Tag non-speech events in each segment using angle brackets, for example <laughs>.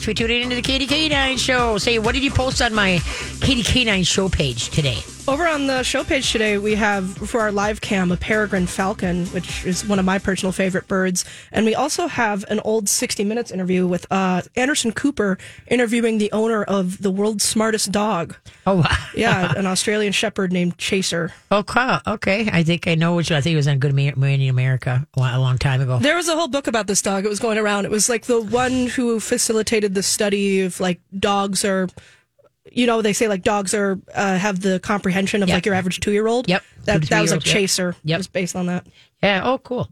Thanks for tuning into the Katie K9 show. Say, what did you post on my Katie K9 show page today? Over on the show page today, we have for our live cam a peregrine falcon, which is one of my personal favorite birds. And we also have an old 60 Minutes interview with uh, Anderson Cooper interviewing the owner of the world's smartest dog. Oh, wow. Yeah, <laughs> an Australian shepherd named Chaser. Oh, cool. Okay. I think I know which I think it was on Good Morning America a long time ago. There was a whole book about this dog. It was going around. It was like the one who facilitated the study of like dogs are you know, they say like dogs are uh, have the comprehension of Yep. like your average two year old. Yep. That, that was like Chaser. Yep. Was based on that. Yeah. Oh, cool.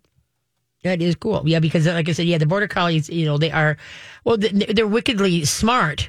That is cool. Yeah, because like I said, yeah, the border collies, you know, they are, well, they're wickedly smart,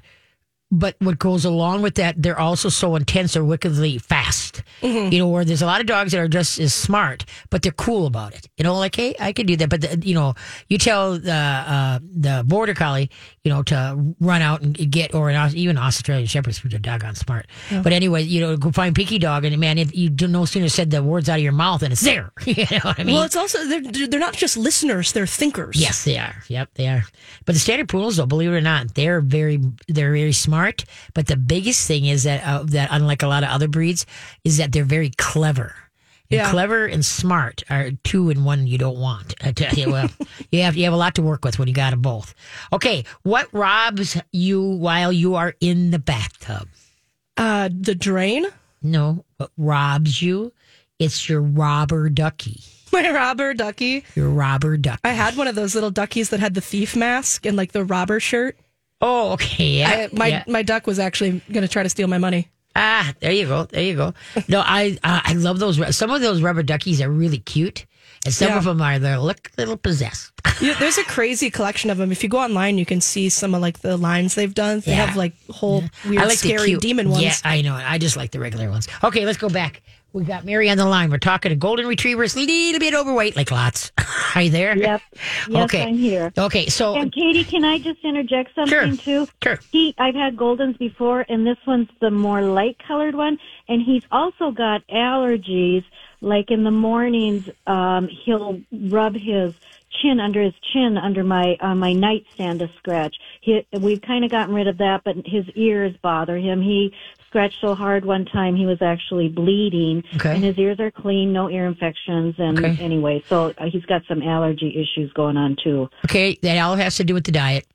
but what goes along with that, they're also so intense. They're wickedly fast. Mm-hmm. You know, where there's a lot of dogs that are just as smart, but they're cool about it. You know, like hey, I can do that. But the, you know, you tell the uh, the border collie, you know, to run out and get, or an, even Australian shepherds, which are doggone smart. But anyway, you know, go find Pinky Dog, and man, it, you no sooner said the words out of your mouth, and it's there. <laughs> you know what I mean? well, it's also they're they're not just listeners; they're thinkers. Yes, they are. Yep, they are. But the standard poodles, though, believe it or not, they're very they're very smart. But the biggest thing is that uh, that unlike a lot of other breeds, is that they're very clever. And Yeah. clever and smart are two in one you don't want. I tell you, well, you have you have a lot to work with when you got them both. Okay, what robs you while you are in the bathtub? Uh, the drain. No, what robs you? It's your robber ducky. <laughs> My robber ducky. Your robber ducky. I had one of those little duckies that had the thief mask and like the robber shirt. Oh, okay. Yeah, I, my yeah. my duck was actually going to try to steal my money. Ah, there you go. There you go. No, I uh, I love those. Some of those rubber duckies are really cute, and some Yeah. of them are they're look a little possessed. <laughs> Yeah, there's a crazy collection of them. If you go online, you can see some of like the lines they've done. They Yeah. have like whole weird, I like scary demon ones. Yeah, I know. I just like the regular ones. Okay, let's go back. We got Mary on the line. We're talking to golden retrievers, a little bit overweight, like lots. <laughs> Are you there? Yep. <laughs> Yes, okay. I'm here. Okay, so And Katie, can I just interject something Sure. too? Sure. He, I've had Goldens before, and this one's the more light colored one, and he's also got allergies. Like in the mornings, um, he'll rub his chin under his chin under my uh, my nightstand to scratch. He, we've kind of gotten rid of that, but his ears bother him. He scratched so hard one time he was actually bleeding, Okay. and his ears are clean, no ear infections, and Okay. anyway, so uh, he's got some allergy issues going on too. Okay, that all has to do with the diet.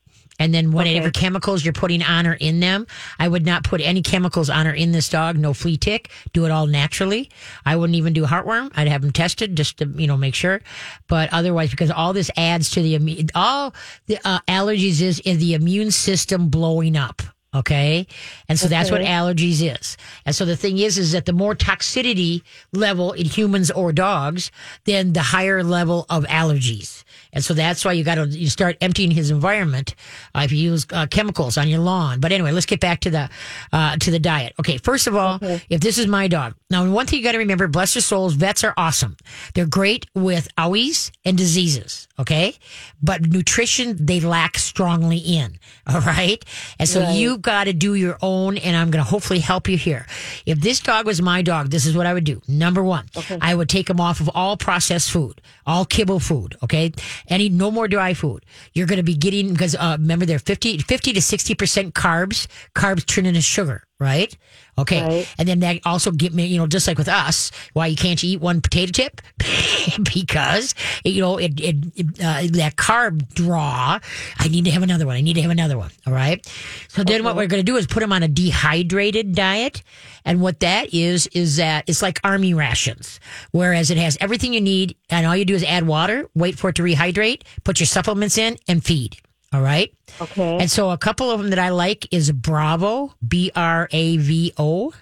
And then whatever chemicals you're putting on or in them, I would not put any chemicals on or in this dog. No flea tick. Do it all naturally. I wouldn't even do heartworm. I'd have them tested just to you know make sure. But otherwise, because all this adds to the all the uh, allergies is is the immune system blowing up. Okay. And so that's what allergies is. And so the thing is, is that the more toxicity level in humans or dogs, then the higher level of allergies. And so that's why you got to you start emptying his environment uh, if you use uh, chemicals on your lawn. But anyway, let's get back to the uh, to the diet. Okay, first of all, if this is my dog, now one thing you got to remember: bless their souls, vets are awesome. They're great with owies and diseases. Okay, but nutrition they lack strongly in. <laughs> All right, and so you've got to do your own. And I'm going to hopefully help you here. If this dog was my dog, this is what I would do. Number one, I would take him off of all processed food, all kibble food. Okay, any no more dry food. You're going to be getting because uh, remember they're 50, 50 to sixty percent carbs. Carbs turn into sugar, right? Okay, Right. and then that also get me, you know, just like with us, why you can't eat one potato chip <laughs> because you know it, it, it uh, that carb draw. I need to have another one. I need to have another one. All right. So then what we're going to do is put them on a dehydrated diet, and what that is is that it's like army rations, whereas it has everything you need, and all you do is add water, wait for it to rehydrate, put your supplements in, and feed. All right. Okay. And so a couple of them that I like is Bravo, B R A V O.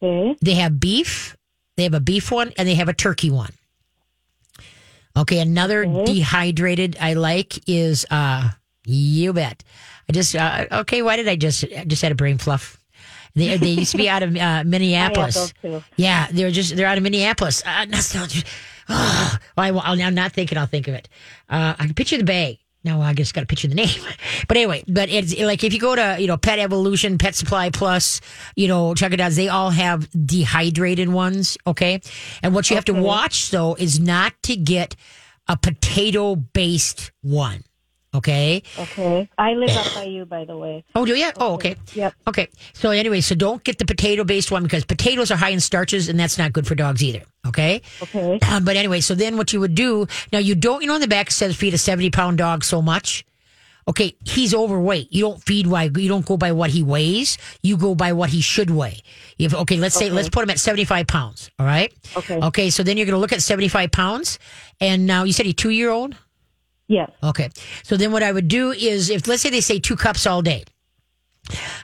okay. They have beef, they have a beef one, and they have a turkey one. Okay, another dehydrated I like is uh you bet. I just uh, okay. Why did I just I just had a brain fluff? They they used to be out of uh, <laughs> Minneapolis. Yeah, they're just they're out of Minneapolis. Uh, nostalgia. Oh, well, I, am not thinking. I'll think of it. Uh, I can picture the bag. No, I just got to picture the name. <laughs> But anyway, but it's like if you go to you know Pet Evolution, Pet Supply Plus, you know check it out. They all have dehydrated ones. Okay, and what you have to watch though is not to get a potato based one. Okay. Okay. I live up by you, by the way. Oh, do you? Yeah. Oh, okay. Yep. Okay. So anyway, so don't get the potato based one because potatoes are high in starches and that's not good for dogs either. Okay. Okay. Um, but anyway, so then what you would do now you don't you know on the back it says feed a seventy pound dog so much. Okay, he's overweight. You don't feed why you don't go by what he weighs. You go by what he should weigh. If okay, let's say let's put him at seventy five pounds. All right. Okay. Okay. So then you're going to look at seventy five pounds, and now you said he's two year old. Yes. Okay. So then what I would do is if let's say they say two cups all day.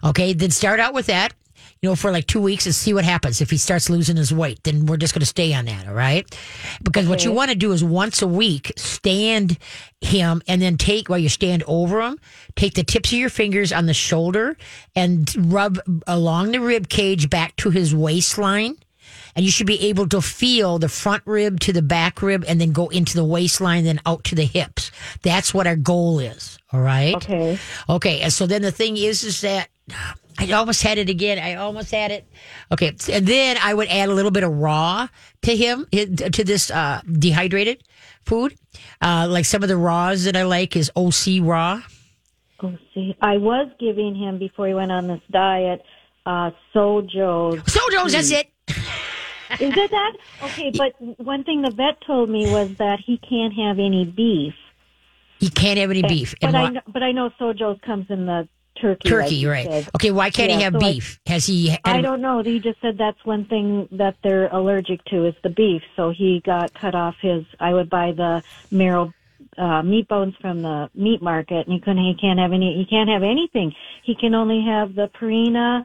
Okay, then start out with that, you know, for like two weeks and see what happens. If he starts losing his weight, then we're just going to stay on that. All right. Because what you want to do is once a week stand him and then take while you stand over him, take the tips of your fingers on the shoulder and rub along the rib cage back to his waistline and you should be able to feel the front rib to the back rib and then go into the waistline, then out to the hips. That's what our goal is. All right. Okay. Okay. And so then the thing is, is that I almost had it again. I almost had it. Okay. And then I would add a little bit of raw to him, to this uh, dehydrated food. Uh, like some of the raws that I like is OC raw. OC. I was giving him before he went on this diet, uh, Sojo's. Sojo's, that's it. Is it that? Okay, but one thing the vet told me was that he can't have any beef. He can't have any beef. But And I know, but I know Sojo's comes in the turkey. turkey, you right. said. Okay. Why can't he have so I- beef? Has he? I don't know. He just said that's one thing that they're allergic to is the beef. So he got cut off his. I would buy the marrow uh, meat bones from the meat market, and he couldn't. He can't have any. He can't have anything. He can only have the Purina,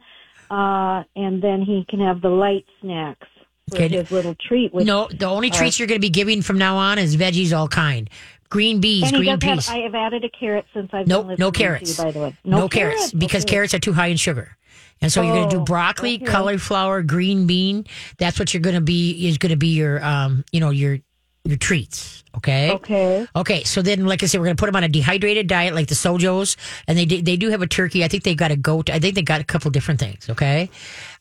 uh, and then he can have the light snacks for Okay. his little treat. Which, No, the only treats you're going to be giving from now on is veggies, all kind, green beans, green peas. have. I have added a carrot since I've Nope, been no to you, carrots. by the way, no, carrots, because Okay. carrots are too high in sugar. And so you're going to do Oh, broccoli, okay. cauliflower, green bean. That's what you're going to be is going to be your um, you know, your your treats, okay? Okay. Okay, so then, like I said, we're going to put them on a dehydrated diet like the Sojos, and they do- they do have a turkey. I think they got a goat. I think they got a couple different things. Okay,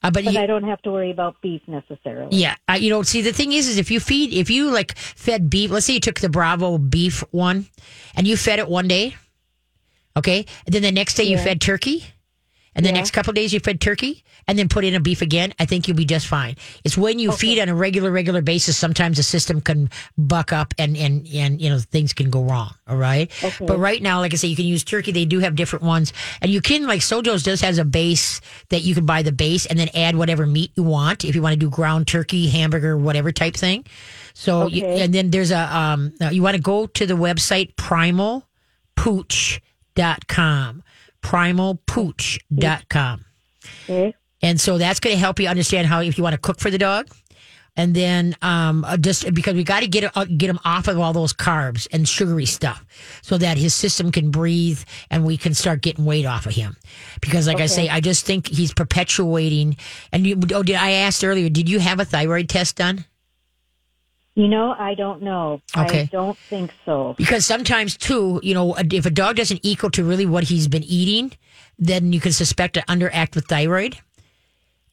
uh, but But you, I don't have to worry about beef necessarily. yeah, I, you know, see, the thing is, is if you feed, if you like fed beef, let's say you took the Bravo beef one and you fed it one day, okay, and then the next day you fed turkey, and the Yeah. next couple days you fed turkey, and then put in a beef again, I think you'll be just fine. It's when you feed on a regular, regular basis, sometimes the system can buck up and, and, and, you know, things can go wrong. All right. Okay. But right now, like I say, you can use turkey. They do have different ones and you can, like Sojo's does has a base that you can buy the base and then add whatever meat you want. If you want to do ground turkey, hamburger, whatever type thing. So, you, and then there's a, um, you want to go to the website primalpooch.com, primalpooch.com. Okay. And so that's going to help you understand how if you want to cook for the dog. And then um, uh, just because we got to get uh, get him off of all those carbs and sugary stuff, so that his system can breathe and we can start getting weight off of him. Because, like I say, I just think he's perpetuating. And you, oh, did I asked earlier? Did you have a thyroid test done? You know, I don't know. Okay. I don't think so. Because sometimes too, you know, if a dog doesn't equal to really what he's been eating, then you can suspect an underactive thyroid.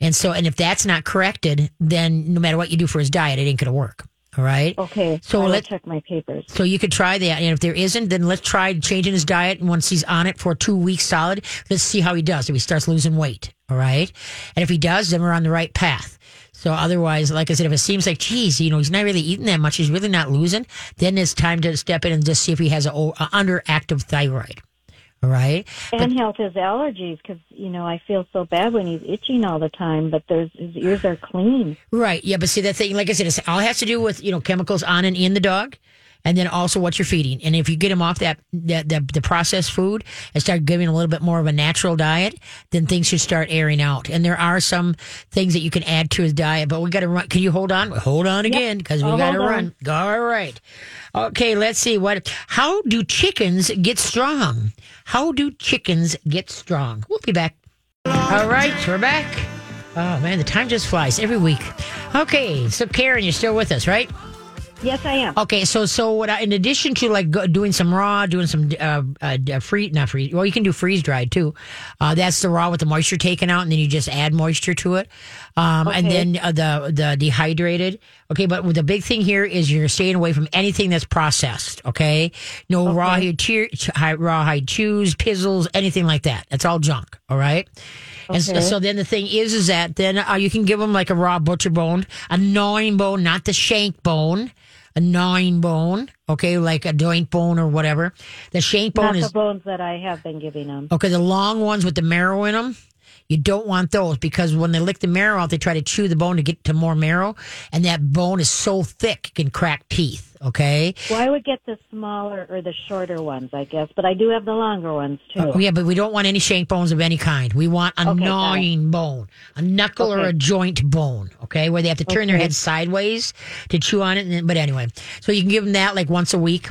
And so, and if that's not corrected, then no matter what you do for his diet, it ain't going to work. All right. Okay. So I will let- check my papers. So you could try that. And if there isn't, then let's try changing his diet. And once he's on it for two weeks solid, let's see how he does. If he starts losing weight. All right. And if he does, then we're on the right path. So otherwise, like I said, if it seems like, geez, you know, he's not really eating that much, he's really not losing, then it's time to step in and just see if he has a, a underactive thyroid. All right. And health his allergies because you know I feel so bad when he's itching all the time. But there's his ears are clean. Right. Yeah. But see, that thing, like I said, it all has to do with, you know, chemicals on and in the dog. And then also what you're feeding. And if you get them off that, that, the, the processed food and start giving a little bit more of a natural diet, then things should start airing out. And there are some things that you can add to his diet, but we got to run. Can you hold on? Hold on again because we got to run. All right. Okay. Let's see what, how do chickens get strong? How do chickens get strong? We'll be back. All right. We're back. Oh man, the time just flies every week. Okay, so Karen, you're still with us, right? Yes, I am. Okay, so so what? I, in addition to like go, doing some raw, doing some uh, uh, uh, free, not free. Well, you can do freeze dried too. Uh, that's the raw with the moisture taken out, and then you just add moisture to it. Um, And then uh, the the dehydrated Okay, but the big thing here is you're staying away from anything that's processed. Okay, no okay. rawhide, cheer, rawhide chews, pizzles, anything like that. That's all junk. All right. Okay. And so, so, then the thing is, is that then uh, you can give them like a raw butcher bone, a gnawing bone, not the shank bone, a gnawing bone. Okay, like a joint bone or whatever. The shank bone not is the bones that I have been giving them. Okay, the long ones with the marrow in them. You don't want those because when they lick the marrow out, they try to chew the bone to get to more marrow, and that bone is so thick it can crack teeth. Okay. Well, I would get the smaller or the shorter ones, I guess, but I do have the longer ones too. Oh, yeah, but we don't want any shank bones of any kind. We want a okay, gnawing bone, a knuckle okay. or a joint bone. Okay, where they have to turn okay. their head sideways to chew on it. But anyway, so you can give them that like once a week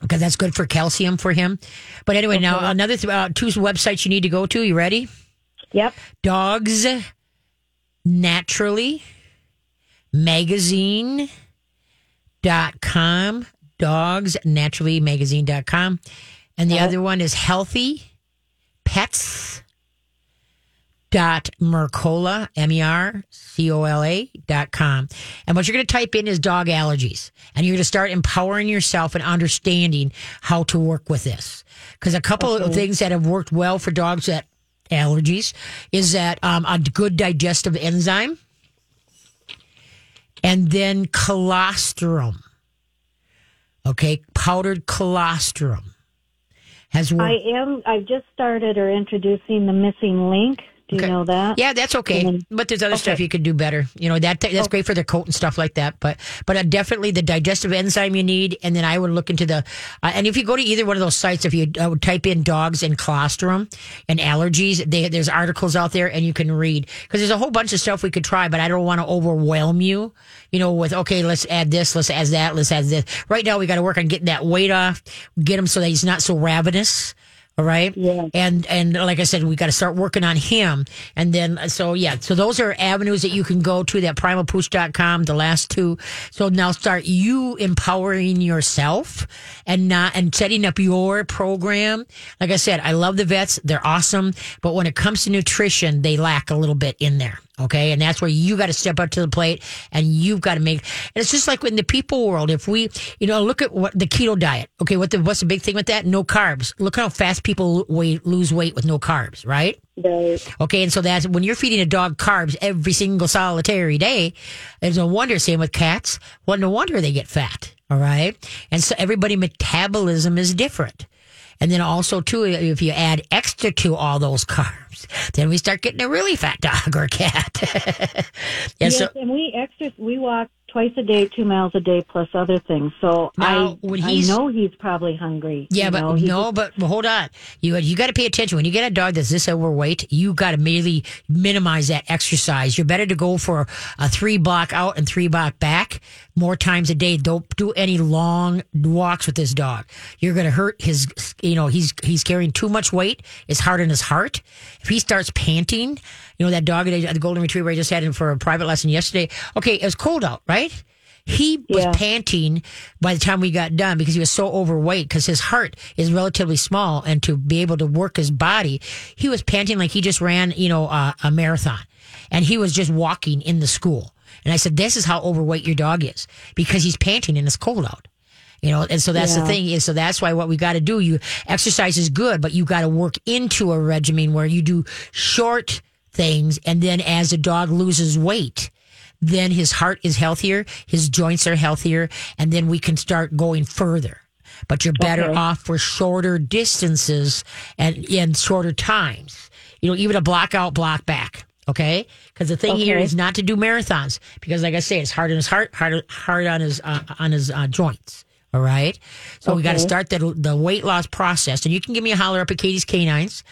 because that's good for calcium for him. But anyway, now another th- uh, two websites you need to go to. You ready? Yep. Dogs naturally magazine dot com dogs naturally magazine dot com and the other one is healthy pets dot mercola m-e-r-c-o-l-a dot com and what you're going to type in is dog allergies and you're going to start empowering yourself and understanding how to work with this because a couple okay. of things that have worked well for dogs that allergies is that um, a good digestive enzyme and then colostrum. Okay, powdered colostrum has worked. I am. I've just started or introducing the missing link do you okay. know that? Yeah, that's okay. Then, but there's other okay. stuff you could do better. You know that that's okay. great for the coat and stuff like that. But but uh, definitely the digestive enzyme you need, and then I would look into the uh, and if you go to either one of those sites, if you uh, type in dogs and colostrum and allergies, they, there's articles out there and you can read because there's a whole bunch of stuff we could try. But I don't want to overwhelm you. You know, with okay, let's add this, let's add that, let's add this. Right now, we got to work on getting that weight off, get him so that he's not so ravenous all right. Yeah. And and like I said, we got to start working on him. And then uh, so yeah, so those are avenues that you can go to that primalpooch.com, the last two. So now start you empowering yourself and not and setting up your program. Like I said, I love the vets. They're awesome. But when it comes to nutrition, they lack a little bit in there. Okay. And that's where you got to step up to the plate and you've got to make, and it's just like in the people world, if we, you know, look at what the keto diet. Okay. What the, what's the big thing with that? No carbs. Look how fast people weight, lose weight with no carbs, right? Right. Okay. And so that's when you're feeding a dog carbs every single solitary day, there's no wonder, same with cats. Well, no wonder they get fat. All right. And so everybody metabolism is different. And then also too, if you add extra to all those carbs, then we start getting a really fat dog or cat. <laughs> yes, so, and we extra we walk twice a day, two miles a day, plus other things. So now, I, I know he's probably hungry. Yeah, but know? no, but hold on. You you got to pay attention when you get a dog that's this overweight. You got to immediately minimize that exercise. You're better to go for a three block out and three block back more times a day. Don't do any long walks with this dog. You're going to hurt his. You know he's he's carrying too much weight. It's hard on his heart. If he starts panting you know, that dog, at the golden retriever I just had in for a private lesson yesterday. Okay, it was cold out, right? He was yeah. panting by the time we got done because he was so overweight because his heart is relatively small and to be able to work his body, he was panting like he just ran, you know, uh, a marathon and he was just walking in the school. And I said, this is how overweight your dog is because he's panting and it's cold out. You know, and so that's yeah. the thing is, so that's why what we got to do, you exercise is good, but you got to work into a regimen where you do short things. And then as a dog loses weight, then his heart is healthier, his joints are healthier, and then we can start going further. But you're better okay. off for shorter distances and in shorter times. You know, even a block out, block back. Okay, because the thing okay. here is not to do marathons because, like I say, it's hard on his heart, hard, hard on his uh, on his uh, joints. All right, so okay. we got to start the the weight loss process, and you can give me a holler up at Katie's Canines.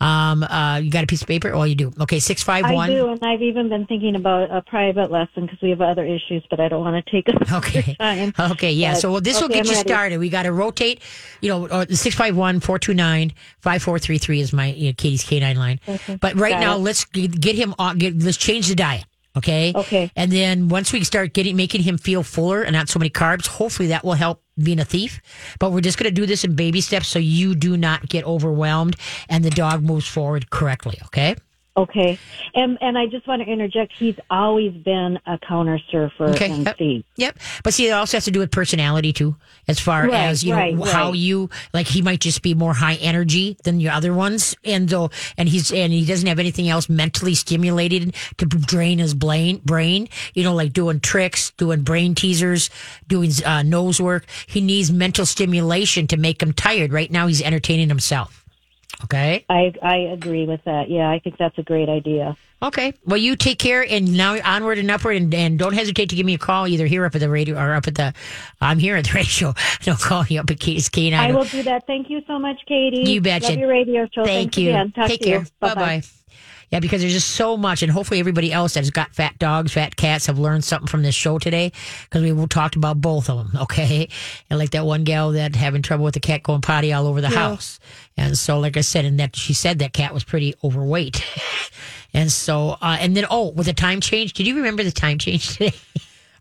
Um, uh, you got a piece of paper? Oh, you do. Okay, six five one. I do, and I've even been thinking about a private lesson because we have other issues, but I don't want to take up <laughs> okay. time. Okay, yeah. But, so this okay, will get I'm you ready. started. We got to rotate. You know, uh, six five one four two nine five four three three is my you know, Katie's canine line. Okay. But right got now, it. let's get him on. Get, let's change the diet. Okay. Okay. And then once we start getting making him feel fuller and not so many carbs, hopefully that will help being a thief. But we're just going to do this in baby steps so you do not get overwhelmed and the dog moves forward correctly. Okay. Okay. And and I just want to interject. He's always been a counter surfer Okay. and Yep. But see, it also has to do with personality too, as far Right, as you know right, how you like. He might just be more high energy than your other ones, and so and he's and he doesn't have anything else mentally stimulated to drain his brain. Brain, you know, like doing tricks, doing brain teasers, doing uh, nose work. He needs mental stimulation to make him tired. Right now, he's entertaining himself. Okay. I I agree with that. Yeah, I think that's a great idea. Okay. Well, you take care, and now onward and upward, and, and don't hesitate to give me a call either here up at the radio or up at the. I'm here at the <laughs> radio show. Don't call you up at Katie's K I nine. will do that. Thank you so much, Katie. You betcha. Love your radio show. Thank Thanks you. Again. Talk Take care. Bye bye. Yeah, because there's just so much, and hopefully everybody else that's got fat dogs, fat cats, have learned something from this show today because we talked about both of them. Okay, and like that one gal that having trouble with the cat going potty all over the house, and so like I said, and that she said that cat was pretty overweight, <laughs> and so uh, and then oh, with the time change, did you remember the time change today?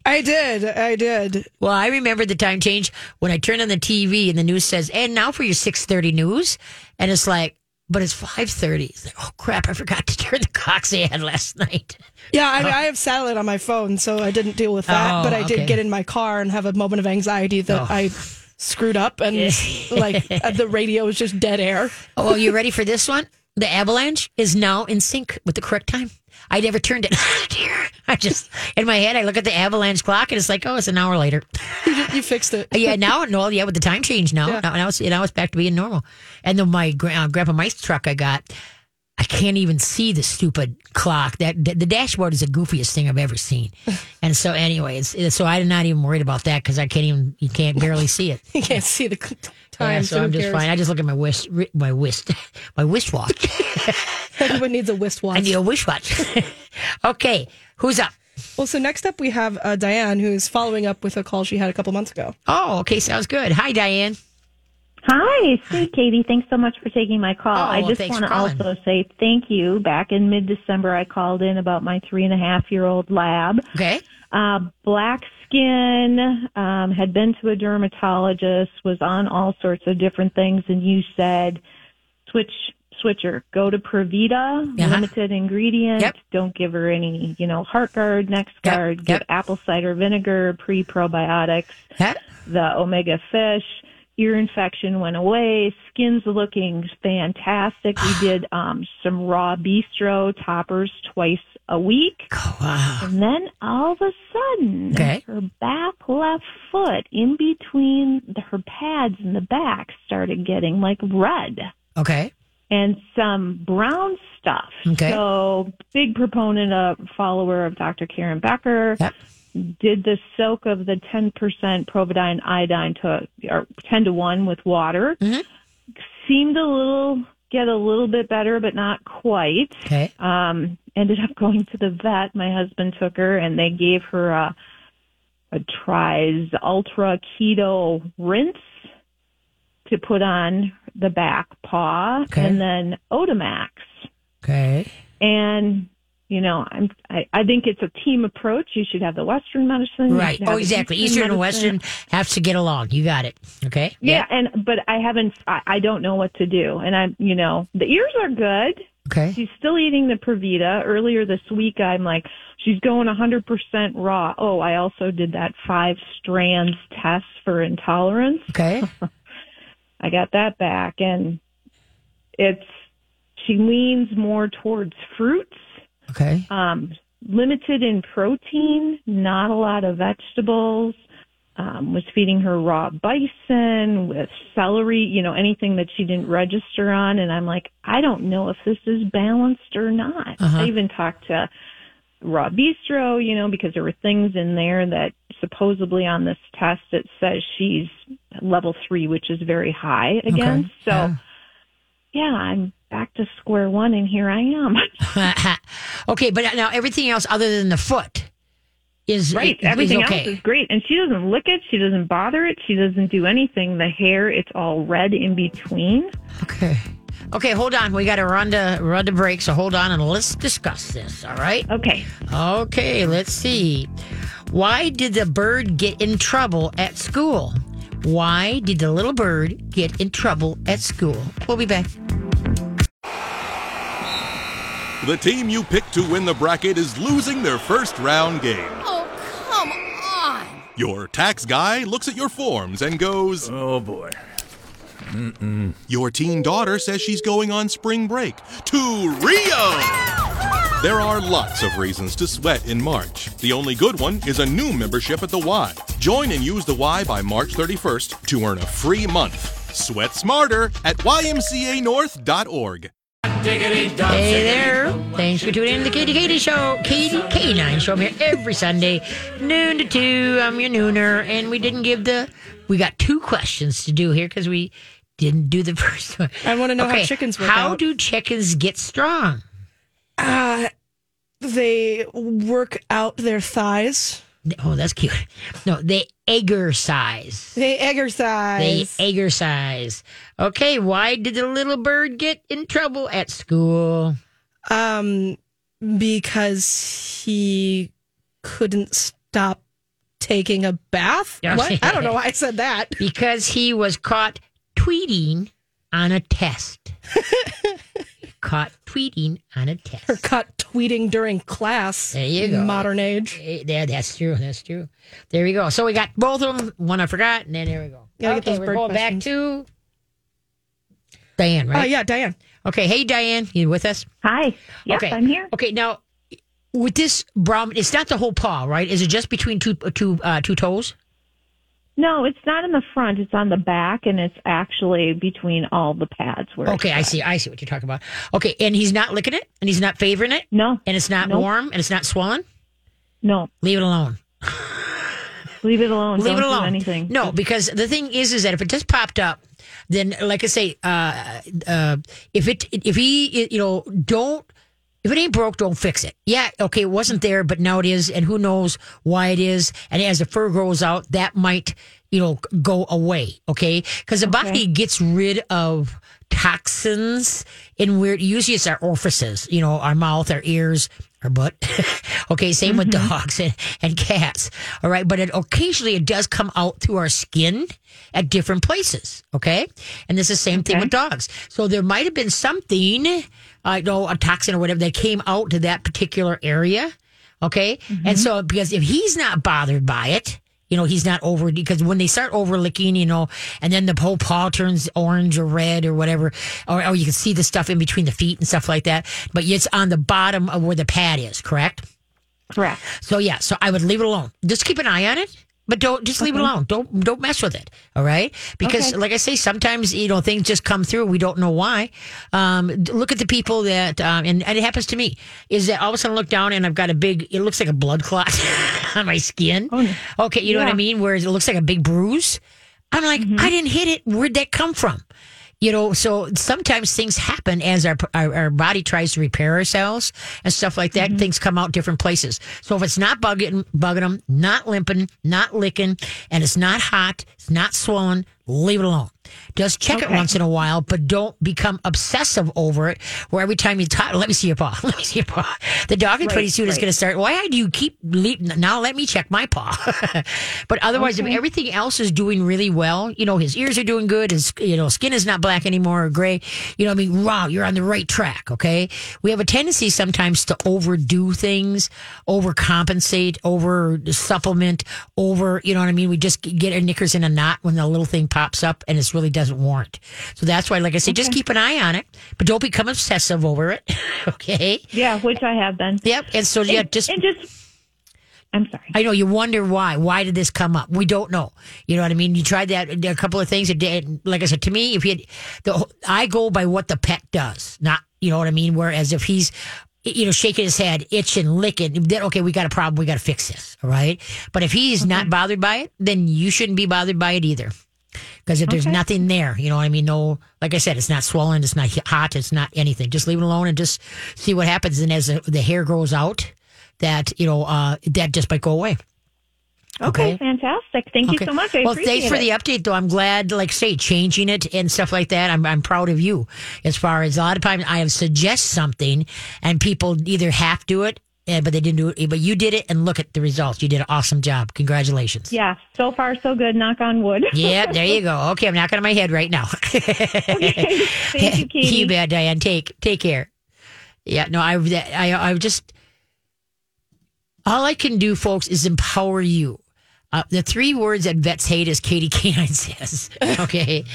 I did. I did. Well, I remember the time change when I turned on the TV and the news says, "And now for your 6:30 news," and it's like, but it's 5:30. It's like, oh crap, I forgot to turn the they had last night. Yeah, I, I have satellite on my phone, so I didn't deal with that. Oh, but I okay. did get in my car and have a moment of anxiety that Oh. I screwed up and <laughs> like uh, the radio was just dead air. Oh, well, you ready for this one? The avalanche is now in sync with the correct time. I never turned it. Dear, <laughs> I just in my head I look at the avalanche clock and it's like, oh, it's an hour later. <laughs> You, you fixed it. yeah, now no, yeah, with the time change now, Yeah. now, now it's now it's back to being normal. And then my gra- uh, grandpa Mike's truck I got, I can't even see the stupid clock. That the, the dashboard is the goofiest thing I've ever seen. <laughs> and so, anyway, it's, it's- so I'm not even worried about that because I can't even you can't barely see it. <laughs> You can't see the time. yeah, so I'm just cares? fine. I just look at my wrist, my wrist, <laughs> my wrist watch. Everyone needs a wrist watch. I need a wristwatch. okay, who's up? Well, so next up we have uh, Diane, who is following up with a call she had a couple months ago. Oh, okay, sounds good. Hi, Diane. Hi, hey Katie. Thanks so much for taking my call. Oh, I just want to also say thank you. Back in mid December, I called in about my three and a half year old lab. Okay. Uh, black skin, um, had been to a dermatologist, was on all sorts of different things, and you said, switch, switcher, go to Provita, Uh-huh. limited ingredient. Yep. Don't give her any, you know, Heartgard, next guard, yep. give apple cider vinegar, pre probiotics the omega fish. Ear infection went away. Skin's looking fantastic. We <sighs> did um, some raw bistro toppers twice a week. Oh, wow. And then all of a sudden, Okay. her back left foot in between the, her pads in the back started getting like red Okay. and some brown stuff. Okay. So big proponent of follower of Dr. Karen Becker Yep. Did the soak of the 10% povidone iodine to or 10 to 1 with water Mhm. seemed a little get a little bit better but not quite Okay. um ended up <laughs> going to the vet my husband took her and they gave her a a tries ultra keto rinse to put on the back paw Okay. and then Otomax Okay. and you know, I'm, I, I think it's a team approach. You should have the Western medicine. Right. Oh, exactly. Eastern and. Western have to get along. You got it. Okay. Yeah, and but I haven't. I, I don't know what to do, and I'm, you know, the ears are good. Okay. She's still eating the Provita. Earlier this week, I'm like, she's going 100% raw. Oh, I also did that five strands test for intolerance. Okay. <laughs> I got that back, and it's she leans more towards fruits. Okay. um, limited in protein, not a lot of vegetables. Um, was feeding her raw bison with celery, you know, anything that she didn't register on. And I'm like, I don't know if this is balanced or not. Uh-huh. I even talked to Raw Bistro, you know, because there were things in there that supposedly on this test it says she's level three, which is very high against. So, Yeah. yeah, I'm back to square one, and here I am. <laughs> <laughs> okay, but now everything else other than the foot is Right. is Everything okay. else is great. And she doesn't lick it. She doesn't bother it. She doesn't do anything. The hair, it's all red in between. Okay. Okay, hold on. We got to run to run to break, so hold on and let's discuss this. All right. Okay. Okay. Let's see. Why did the bird get in trouble at school? Why did the little bird get in trouble at school? We'll be back. The team you picked to win the bracket is losing their first round game. Oh, come on. Your tax guy looks at your forms and goes, Oh boy. Mm-mm. Your teen daughter says she's going on spring break to Rio. There are lots of reasons to sweat in March. The only good one is a new membership at the Y. Join and use the Y by March 31st to earn a free month. Sweat smarter at ymcanorth.org. Hey there. Thanks for tuning in to the Katie Katie Show. Katie K9 Show. I'm here every Sunday, noon to 2. I'm your nooner. And we didn't give the. We got two questions to do here because we didn't do the <laughs> first one. I want to know how chickens work How out. do chickens get strong? Uh, they work out their thighs. Oh, that's cute. No, they exercise. They They exercise. size. Okay, why did the little bird get in trouble at school? um, because he couldn't stop taking a bath. What? I don't know why I said that. <laughs> Because he was caught tweeting on a test. <laughs> caught tweeting on a Or test. caught tweeting during class. There you go. Modern age. Eh, Yeah, that's true. That's true. There we go. So we got both of them. One I forgot, and then there we go. Gotta get okay, those we're bird going back to Diane, Oh right? yeah, Diane. Okay. Hey, Diane, you with us? Hi. Yes, okay. I'm here. Okay, now with this Brahmin, it's not the whole paw, right? Is it just between two uh, two uh, two toes? No, it's not in the front. It's on the back, and it's actually between all the pads. Where Okay, I see. I see what you're talking about. Okay, and he's not licking it, and he's not favoring it, No, and it's not Nope. warm, and it's not swollen. no. Leave it alone. Leave it alone. Leave Don't it alone. Anything. No, because the thing is, is that if it just popped up, then like I say, uh, uh, if it, if he, you know, don't. If it ain't broke, don't fix it. Yeah, okay, it wasn't there, but now it is, and who knows why it is. And as the fur grows out, that might, you know, go away. Okay, because the body gets rid of toxins in weird. Usually, it's our orifices. You know, our mouth, our ears, our butt. <laughs> okay, same with mm-hmm. dogs and, and cats. All right, but it occasionally it does come out through our skin at different places. Okay, and this is the same thing with dogs. So there might have been something, I know, a toxin or whatever that came out to that particular area. Okay, and mm-hmm. so because if he's not bothered by it. You know, he's not over because when they start over licking, you know, and then the whole paw turns orange or red or whatever, or, or you can see the stuff in between the feet and stuff like that. But it's on the bottom of where the pad is, correct? Correct. So yeah, so I would leave it alone. Just keep an eye on it, but don't just leave it alone. Don't don't mess with it. All right, because Okay. like I say, sometimes you know things just come through. We don't know why. Um, look at the people that, um, and, and it happens to me. Is that all of a sudden I look down and I've got a big? It looks like a blood clot <laughs> on my skin. Okay, you know what I mean? Whereas it looks like a big bruise. I'm like, I didn't hit it. Where'd that come from? You know, so sometimes things happen as our, our our body tries to repair ourselves and stuff like that. Mm-hmm. Things come out different places. So if it's not bugging bugging them, not limping, not licking, and it's not hot, it's not swollen, leave it alone. Just check it once in a while, but don't become obsessive over it. Where every time you talk, let me see your paw. <laughs> Let me see your paw. The dog pretty soon is right. going to start. Why do you keep le- now? Let me check my paw. <laughs> but otherwise, if everything else is doing really well, you know, his ears are doing good. His you know skin is not black anymore or gray. You know, what I mean, wow, you're on the right track. Okay, we have a tendency sometimes to overdo things, overcompensate, over supplement, over. You know what I mean? We just get our knickers in a knot when the little thing pops up, and it's really doesn't warrant. So that's why, like I say, just keep an eye on it, but don't become obsessive over it. <laughs> okay. Yeah, which I have been. Yep. And so yeah, And- just and just. I'm sorry. I know you wonder why. Why did this come up? We don't know. You know what I mean? You tried that a couple of things. It did. Like I said, to me, if you had the, I go by what the pet does, not you know what I mean. Whereas if he's you know shaking his head, itching, licking, then okay, we got a problem. We got to fix this. All right. But if he's not bothered by it, then you shouldn't be bothered by it either. Because if there's nothing there, you know what I mean? No, like I said, it's not swollen, it's not hot, it's not anything. Just leave it alone and just see what happens. And as the, the hair grows out, that you know, uh, that just might go away. Okay, Okay. fantastic. Thank Okay. you so much. I well, thanks for it. the update, though. I'm glad, like say, changing it and stuff like that. I'm I'm proud of you. As far as a lot of times, I have suggest something, and people either half do it, eh, but they didn't do it. But you did it, and look at the results. You did an awesome job. Congratulations. Yeah, so far so good. Knock on wood. <laughs> Yeah, there you go. Okay, I'm knocking on my head right now. <laughs> okay, Thank you, Katie. you bet, Diane. Take take care. Yeah, no, I, I, I just, all I can do, folks, is empower you. Uh, the three words that vets hate, as Katie Canine says. <laughs> Okay.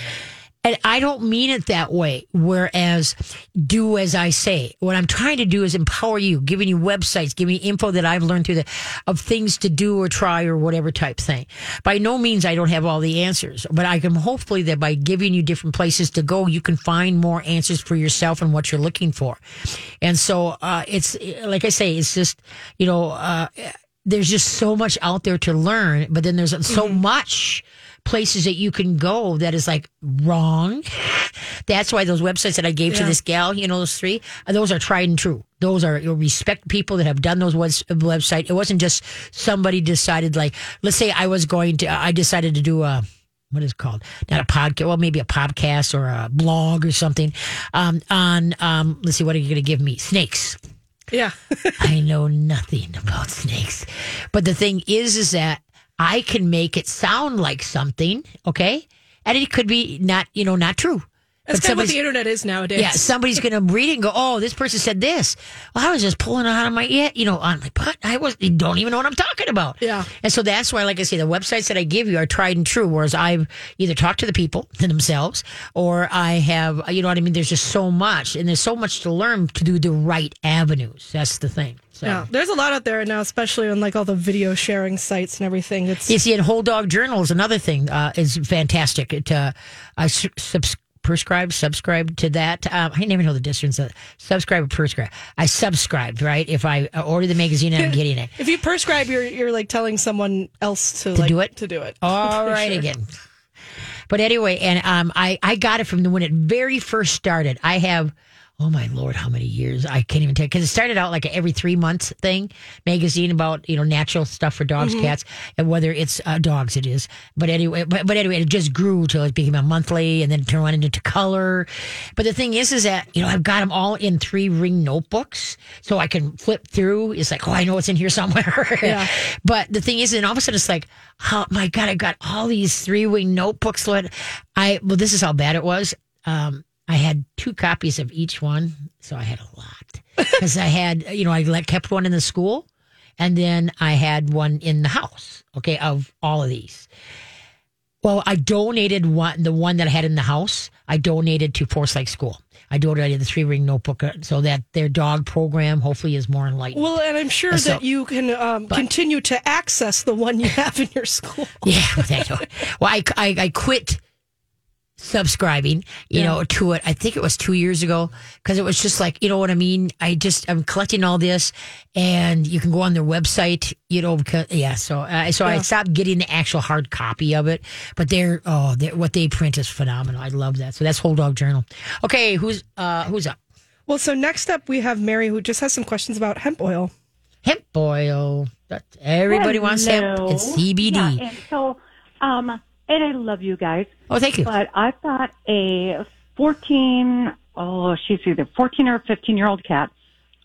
And I don't mean it that way. Whereas, do as I say. What I'm trying to do is empower you, giving you websites, giving you info that I've learned through the of things to do or try or whatever type thing. By no means I don't have all the answers, but I can hopefully that by giving you different places to go, you can find more answers for yourself and what you're looking for. And so uh, it's like I say, it's just you know. Uh, there's just so much out there to learn, but then there's so much places that you can go that is like wrong. That's why those websites that I gave to this gal, you know, those three, uh, those are tried and true. Those are you'll respect people that have done those webs- website. It wasn't just somebody decided like, let's say I was going to, I decided to do a, what is it called? Not a podcast, well, maybe a podcast or a blog or something um, on, um, let's see, what are you going to give me? Snakes. Yeah. <laughs> I know nothing about snakes. But the thing is, is that I can make it sound like something, okay? And it could be not, you know, not true. That's kind of what the internet is nowadays. yeah, somebody's going to read it and go, "Oh, this person said this." Well, I was just pulling it out of my yeah, you know, on like, but I was you don't even know what I'm talking about. Yeah. and so that's why, like I say, the websites that I give you are tried and true. Whereas I've either talked to the people <laughs> themselves, or I have, you know what I mean. There's just so much, and there's so much to learn to do the right avenues. That's the thing. So. Yeah. There's a lot out there now, especially on like all the video sharing sites and everything. It's You see, and Whole Dog Journal is another thing. Uh, is fantastic. It uh, I su- subs- prescribe, subscribe to that. Um, I didn't even know the difference. Subscribe or prescribe. I subscribed, right? If I uh, order the magazine, I'm getting it. if you prescribe, you're you're like telling someone else to, like, do it? To do it. All <laughs> right, sure. again. But anyway, and um, I I got it from the, when it very first started. I have. Oh my lord, how many years? I can't even tell because it started out like a every three months thing magazine about you know natural stuff for dogs, Mm-hmm. cats, and whether it's uh, dogs, it is. But anyway, but, but anyway, it just grew till it became a monthly, and then it turned into color. But the thing is, is that you know I've got them all in three ring notebooks, so I can flip through. It's like, oh, I know it's in here somewhere. <laughs> Yeah. But the thing is, and all of a sudden it's like, oh my God, I've got all these three wing notebooks. Lord. I, well, this is how bad it was. Um, I had two copies of each one. So I had a lot <laughs> because I had, you know, I let, kept one in the school and then I had one in the house. Okay. Of all of these. Well, I donated one, the one that I had in the house, I donated to Forest Lake School. I donated the three ring notebook uh, so that their dog program hopefully is more enlightened. Well, and I'm sure So- that you can um, continue to access the one you have in your school. <laughs> Yeah. Well, I, I, I quit subscribing, you Yeah. know, to it. I think it was two years ago because it was just like, you know what I mean? I just, I'm collecting all this and you can go on their website, you know, because, yeah. So, uh, so I stopped getting the actual hard copy of it, but they're, oh, they're, what they print is phenomenal. I love that. So that's Whole Dog Journal. Okay. Who's, uh, who's up? Well, so next up we have Mary, who just has some questions about hemp oil. Hemp oil. That everybody wants hemp. Hello. It's CBD. Yeah, and so, um, and I love you guys, oh, thank you. but I've got a 14, oh, she's either 14 or 15 year old cat.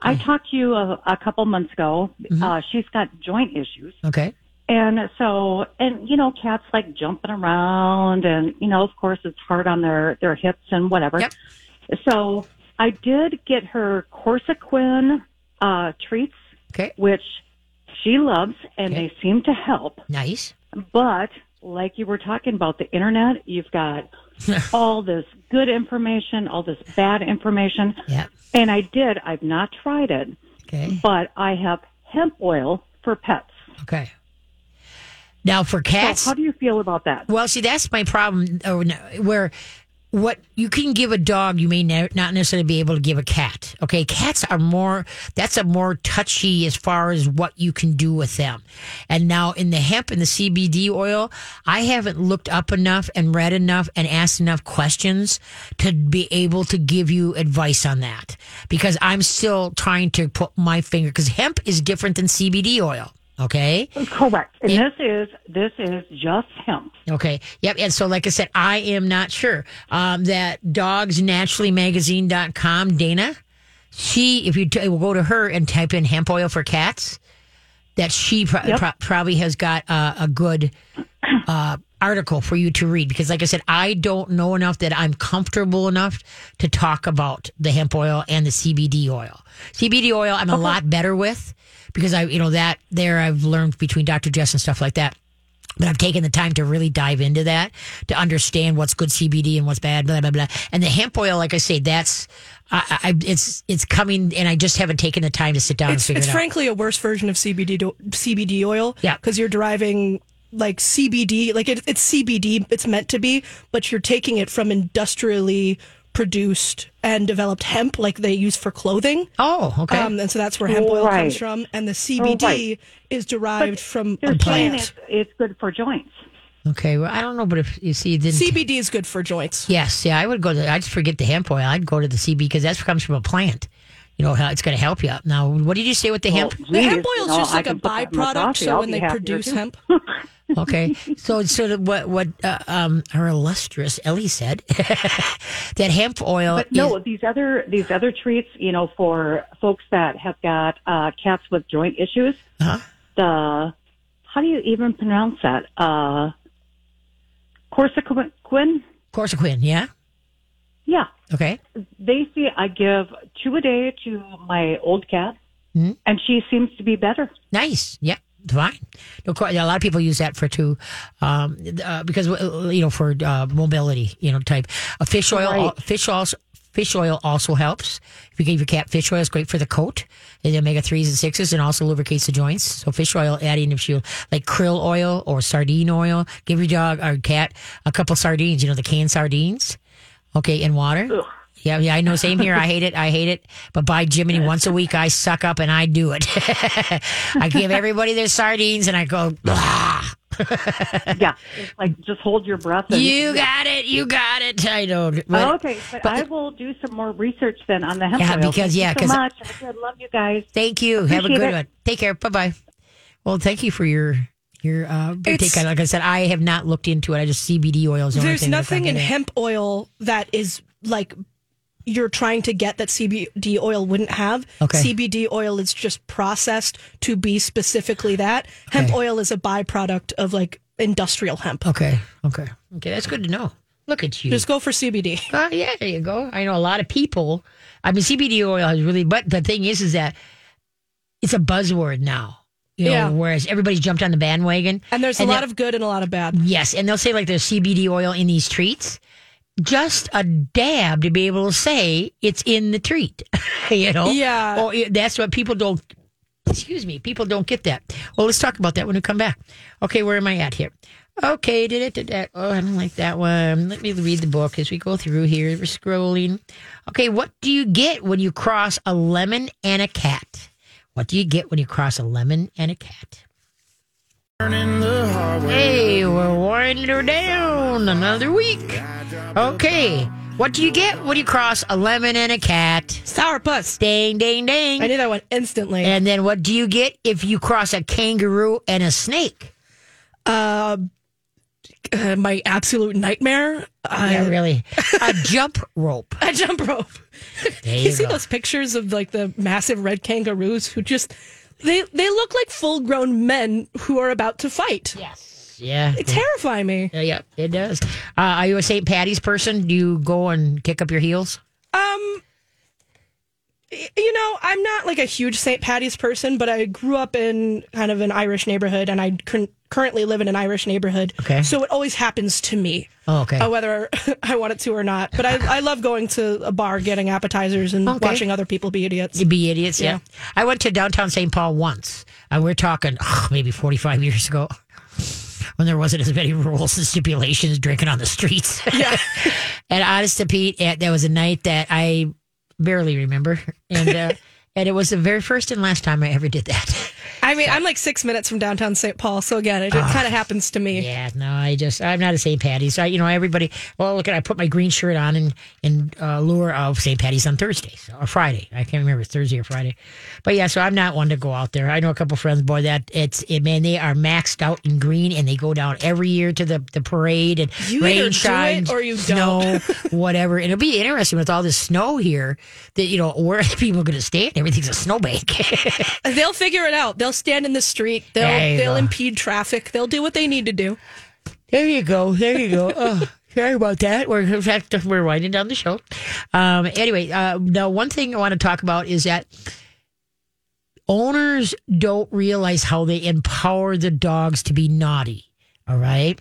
I talked to you a, a couple months ago. Uh, she's got joint issues. Okay. And so, and you know, cats like jumping around and, you know, of course it's hard on their, their hips and whatever. Yep. So I did get her Cosequin, uh, treats, Okay. which she loves and Okay. they seem to help. Nice. But like you were talking about the internet, you've got <laughs> all this good information, all this bad information. Yeah. And I did, I've not tried it, Okay. but I have hemp oil for pets. Okay. Now for cats, So how do you feel about that? well, see, that's my problem. uh, Where what you can give a dog, you may ne- not necessarily be able to give a cat. Okay, cats are more. That's a more touchy as far as what you can do with them. And now in the hemp and the CBD oil, I haven't looked up enough and read enough and asked enough questions to be able to give you advice on that because I'm still trying to put my finger because hemp is different than CBD oil. Okay. Correct. And this is this is just hemp. Okay. Yep. And so, like I said, I am not sure um, that dogsnaturallymagazine.com, Dana, she, if you t- will go to her and type in hemp oil for cats, that she pro- Yep. pro- probably has got uh, a good uh, article for you to read because, like I said, I don't know enough that I'm comfortable enough to talk about the hemp oil and the CBD oil. CBD oil, I'm a lot better with because I, you know, that there I've learned between Dr. Jess and stuff like that. But I've taken the time to really dive into that to understand what's good CBD and what's bad, blah blah blah. And the hemp oil, like I say, that's I, I it's it's coming, and I just haven't taken the time to sit down and It's, figure it's it out. frankly a worse version of CBD do- CBD oil. Yeah. because you're deriving like CBD, like it, it's CBD. It's meant to be, but you're taking it from industrially produced and developed hemp, like they use for clothing. Oh, okay. Um, and so that's where hemp oil Right. comes from, and the CBD right. is derived from They're a saying plant. it's, it's good for joints. okay. Well, I don't know, but if you see, then CBD is good for joints. yes, yeah, I would go to. I'd forget the hemp oil. I'd go to the CBD because that comes from a plant. You know, it's going to help you out. Now, what did you say with the hemp? The hemp oil is you know, just like a can put that in my byproduct. So I'll when they produce hemp, <laughs> Okay, so so what what uh, um our illustrious Ellie said <laughs> that hemp oil. But no, is, these other these other treats, you know, for folks that have got uh, cats with joint issues. Huh? The how do you even pronounce that? Uh, Cosequin. Cosequin, yeah. Yeah, Okay, they see I give two a day to my old cat, Hmm? and she seems to be better. nice. Yeah, fine. No, a lot of people use that for two, um, uh, because uh, you know for uh, mobility, you know, type. A fish oil, Right. fish oil, fish oil also helps. If you give your cat fish oil, it's great for the coat. And the omega threes and sixes, and also lubricates the joints. So fish oil, adding if you like krill oil or sardine oil. Give your dog or cat a couple sardines. You know the canned sardines. Okay, in water. Yeah, yeah, I know. Same here. I hate it. I hate it. But by Jiminy, once a week I suck up and I do it. <laughs> I give everybody their sardines and I go, "Ah." <laughs> yeah, it's like just hold your breath. And, you got it. You got it. I know. But- Oh, okay, but, I will do some more research then on the hemp Yeah, oil. because- Thank you yeah, so 'cause- much. I love you guys. Thank you. Have a good it. one. Take care. Bye bye. Well, thank you for your your uh, It's- take on it. Like I said, I have not looked into it. I just CBD oils. The only there's thing nothing in got hemp oil that is like you're trying to get that CBD oil wouldn't have. Okay. CBD oil is just processed to be specifically that. Hemp oil is a byproduct of like industrial hemp. Okay. Okay. Okay. That's good to know. Look at you. Just go for CBD. Uh, yeah, there you go. I know a lot of people. I mean, CBD oil is really, but the thing is, is that it's a buzzword now. You know, Yeah. whereas everybody's jumped on the bandwagon. And there's a lot of good and a lot of bad. Yes, and they'll say like there's CBD oil in these treats. Just a dab to be able to say it's in the treat, <laughs> you know? Yeah. Or that's what people don't. Excuse me, people don't get that. Well, let's talk about that when we come back. Okay, where am I at here? Okay, did it, did that. Oh, I don't like that one. Let me read the book as we go through here. We're scrolling. Okay, what do you get when you cross a lemon and a cat? What do you get when you cross a lemon and a cat? Hey, we're winding her down another week. Okay, what do you get when you cross a lemon and a cat? Sourpuss. Ding, ding, ding. I knew that one instantly. And then what do you get if you cross a kangaroo and a snake? uh, uh, my absolute nightmare. Uh, yeah, really. <laughs> A jump rope. A jump rope. <laughs> You you see those pictures of like the massive red kangaroos who just they they look like full grown men who are about to fight. Yes. Yeah. They terrify me. Yeah, yeah, it does. Uh, are you a St. Patty's person? Do you go and kick up your heels? Um, you know, I'm not like a huge St. Patty's person, but I grew up in kind of an Irish neighborhood, and I cur- currently live in an Irish neighborhood. Okay. So it always happens to me. Oh, okay. uh, whether <laughs> I want it to or not. But I, I love going to a bar, getting appetizers, and Okay. watching other people be idiots. Be idiots, yeah. Yeah. I went to downtown St. Paul once. And we're talking maybe 45 years ago <laughs> when there wasn't as many rules and stipulations drinking on the streets. Yeah. <laughs> and honest to Pete, eh, that was a night that I barely remember. And, uh, <laughs> and it was the very first and last time I ever did that. I mean, I'm like six minutes from downtown St. Paul, so again, it kind of happens to me. Yeah, no, I just I'm not a St. Patty's. I, you know, everybody. Well, look at I put my green shirt on in in uh, lure of St. Patty's on Thursdays or Friday. I can't remember it's Thursday or Friday, but yeah. So I'm not one to go out there. I know a couple friends. Boy, that it's it, man. They are maxed out in green, and they go down every year to the the parade and You rain either do it shines or you snow, <laughs> whatever. And it'll be interesting with all this snow here. That you know where are people going to stand? Everything's a snowbank. <laughs> They'll figure it out. They'll stand in the street. They'll they'll go. impede traffic. They'll do what they need to do. There you go. There you go. <laughs> Oh, sorry about that. We're in fact we're winding down the show. Um, anyway, uh, now one thing I want to talk about is that owners don't realize how they empower the dogs to be naughty. All right.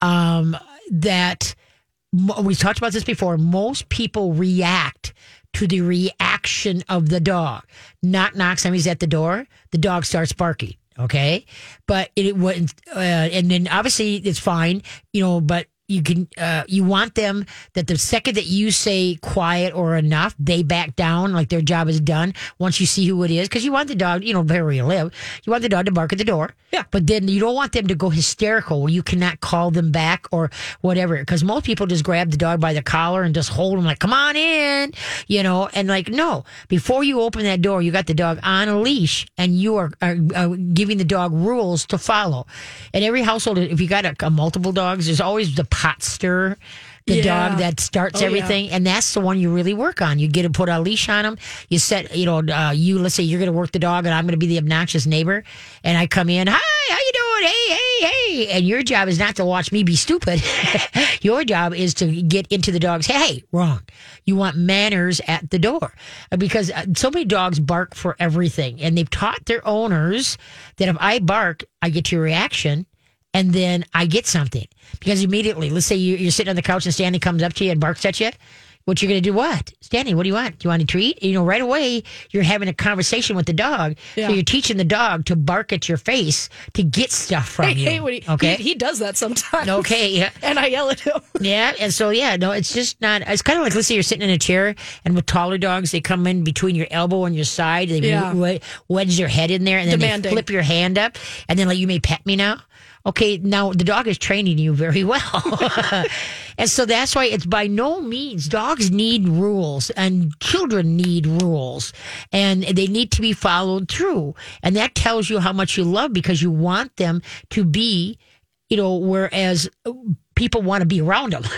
Um, that mo- we talked about this before. Most people react to the reaction of the dog. Knock, knock, somebody's at the door. The dog starts barking. Okay, but it wasn't, Uh, and then obviously it's fine, you know. But you can uh, you want them that the second that you say quiet or enough they back down like their job is done. Once you see who it is because you want the dog you know where you live you want the dog to bark at the door. Yeah. but then you don't want them to go hysterical where you cannot call them back or whatever because most people just grab the dog by the collar and just hold them like come on in you know and like no. Before you open that door you got the dog on a leash and you are, are, are giving the dog rules to follow. In every household if you got a, a multiple dogs there's always the pot stir the Yeah. dog that starts Oh, yeah. everything and that's the one you really work on. You get to put a leash on them you set you know uh, you let's say you're going to work the dog and i'm going to be the obnoxious neighbor and i come in hi how you doing? Hey hey hey. And your job is not to watch me be stupid. <laughs> Your job is to get into the dog's hey wrong. You want manners at the door. Uh, because uh, so many dogs bark for everything and they've taught their owners that if i bark i get your reaction and then I get something because immediately, let's say you- you're sitting on the couch and Stanley comes up to you and barks at you. What you're going to do? What, Stanley? What do you want? Do you want a treat? You know, right away you're having a conversation with the dog. Yeah. So you're teaching the dog to bark at your face to get stuff from Hey, you. hey, he, okay. he, he does that sometimes. okay. Yeah. <laughs> And I yell at him. <laughs> Yeah, and so yeah, no, it's just not. It's kind of like let's say you're sitting in a chair, and with taller dogs, they come in between your elbow and your side. They Yeah. w- wedge their head in there, and then Demanding. they flip your hand up, and then like you may pet me now. Okay, now the dog is training you very well, <laughs> and so that's why it's by no means dogs need rules, and children need rules, and they need to be followed through, and that tells you how much you love because you want them to be you know, whereas people want to be around them. <laughs>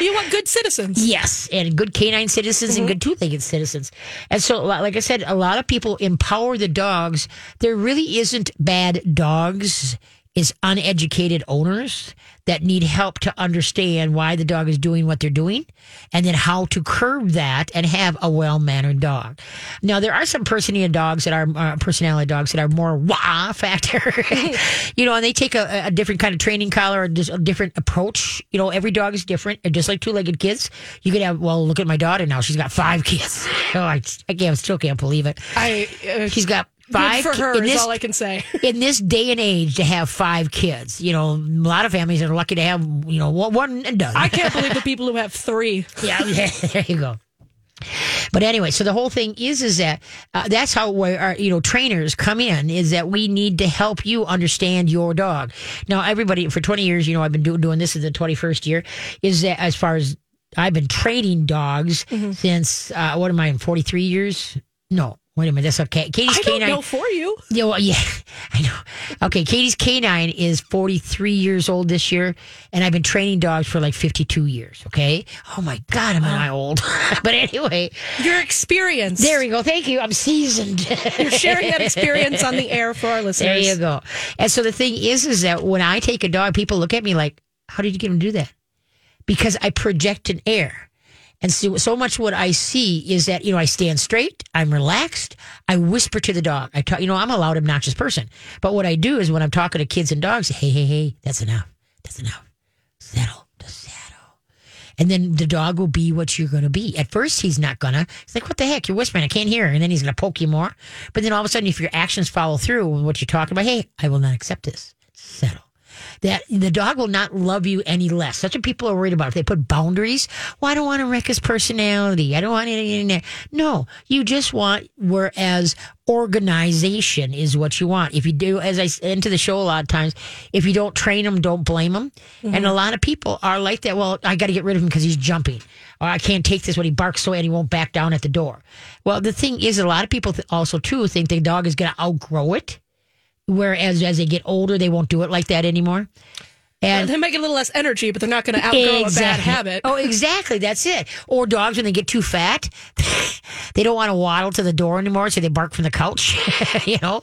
You want good citizens. yes, and good canine citizens and good mm-hmm. two-legged citizens. And so, like I said, a lot of people empower the dogs. There really isn't bad dogs. Is uneducated owners that need help to understand why the dog is doing what they're doing and then how to curb that and have a well-mannered dog. Now, there are some personality dogs that are uh, personality dogs that are more wah factor, <laughs> <laughs> you know, and they take a, a different kind of training collar or just a different approach. You know, every dog is different. And just like two-legged kids, you could have, well, look at my daughter now. She's got five kids. <laughs> oh, I, I can't, still can't believe it. I uh, She's got five good for her is this- all I can say. <laughs> in this day and age to have five kids. You know, a lot of families are lucky to have, you know, one, and done. I can't believe the <laughs> people who have three. yeah, <laughs> yeah, there you go. But anyway, so the whole thing is is that uh, that's how we our you know trainers come in is that we need to help you understand your dog. Now, everybody for twenty years, you know, I've been do, doing this is the twenty first year. Is that as far as I've been training dogs since uh, what am I in forty three years? No, wait a minute, that's okay. Katie's I don't know for you. Yeah, well, yeah, <laughs> I know. Okay, Katie's canine is 43 years old this year, and I've been training dogs for like 52 years. Okay. Oh my God, am I old? <laughs> but anyway, Your experience. there we go. Thank you. I'm seasoned. <laughs> You're sharing that experience on the air for our listeners. there you go. And so the thing is, is that when I take a dog, people look at me like, "How did you get him to do that?" Because I project an air. And so, so much what I see is that, you know, I stand straight, I'm relaxed, I whisper to the dog. I talk, you know, I'm a loud, obnoxious person. But what I do is when I'm talking to kids and dogs, hey, hey, hey, that's enough. That's enough. Settle, just settle. And then the dog will be what you're going to be. At first, he's not going to. He's like, what the heck? You're whispering. I can't hear. And then he's going to poke you more. But then all of a sudden, if your actions follow through with what you're talking about, hey, I will not accept this. Settle that the dog will not love you any less. That's what people are worried about. If they put boundaries, well, I don't want to wreck his personality. I don't want anything in there. No, you just want, whereas organization is what you want. If you do, as I said into the show a lot of times, if you don't train them, don't blame them. And mm-hmm. a lot of people are like that. Well, I got to get rid of him because he's jumping. Or I can't take this when he barks so and he won't back down at the door. Well, the thing is, a lot of people th- also too think the dog is going to outgrow it whereas as they get older they won't do it like that anymore And They might get a little less energy, but they're not going to outgrow a bad habit. Oh, exactly. That's it. Or dogs when they get too fat, <laughs> they don't want to waddle to the door anymore, so they bark from the couch. <laughs> you know,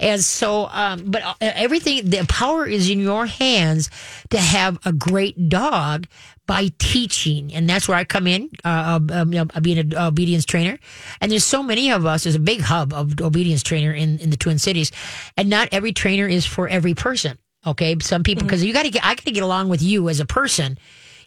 and so, um, but uh, everything, the power is in your hands to have a great dog by teaching, and that's where I come in, uh, um, you know, being an obedience trainer. And there's so many of us. There's a big hub of obedience trainer in in the Twin Cities, and not every trainer is for every person. Okay, some people because you got to get I got to get along with you as a person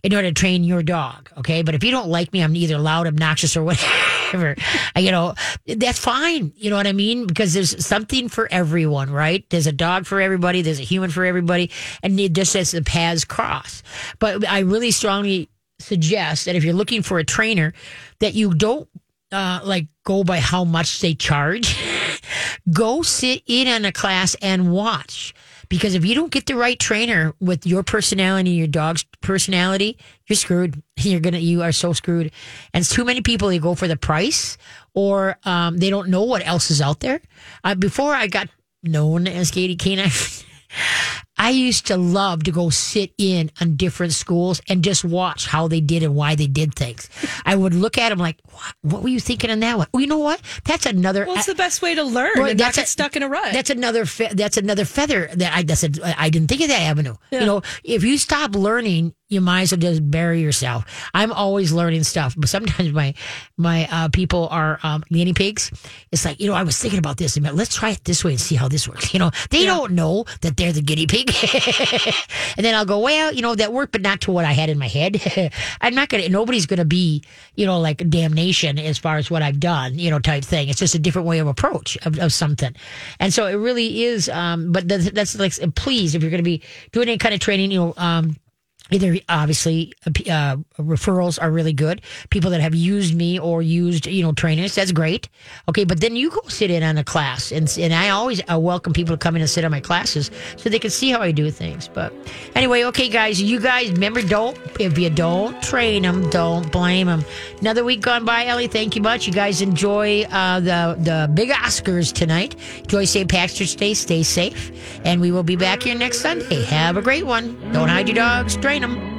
in order to train your dog. Okay, but if you don't like me, I'm either loud, obnoxious, or <laughs> whatever. you know, that's fine. You know what I mean? Because there's something for everyone, right? There's a dog for everybody. There's a human for everybody, and it just as the paths cross. But I really strongly suggest that if you're looking for a trainer, that you don't uh, like go by how much they charge. <laughs> go sit in on a class and watch. Because if you don't get the right trainer with your personality, your dog's personality, you're screwed. <laughs> You're gonna, you are so screwed. And too many people they go for the price, or um, they don't know what else is out there. Uh, before I got known as Katie Canine, <laughs> I used to love to go sit in on different schools and just watch how they did and why they did things. I would look at them like, what, what were you thinking on that one? Well, you know what? That's another. Well, it's the best way to learn Well, and not that's get a- stuck in a rut. That's another. Fe- that's another feather that I. That's a, I didn't think of that avenue. You know, if you stop learning, you might as well just bury yourself. I'm always learning stuff, but sometimes my my uh, people are um, guinea pigs. It's like you know, I was thinking about this, and let's try it this way and see how this works. You know, they don't know that they're the guinea pig, <laughs> and then I'll go, well, you know, that worked, but not to what I had in my head. <laughs> I'm not gonna. Nobody's gonna be, you know, like damnation as far as what I've done, you know, type thing. It's just a different way of approach of, of something, and so it really is. Um, but that's, that's like, please, if you're going to be doing any kind of training, you know, um, Either obviously uh, referrals are really good. People that have used me or used you know trainers, that's great. Okay, but then you go sit in on a class, and and I always uh, welcome people to come in and sit on my classes so they can see how I do things. But anyway, okay, guys, you guys remember don't if you don't train them, don't blame them. Another week gone by, Ellie. Thank you much. You guys enjoy uh, the the big Oscars tonight. Enjoy St. Patrick's Day. Stay safe, and we will be back here next Sunday. Have a great one. Don't hide your dogs. Train them.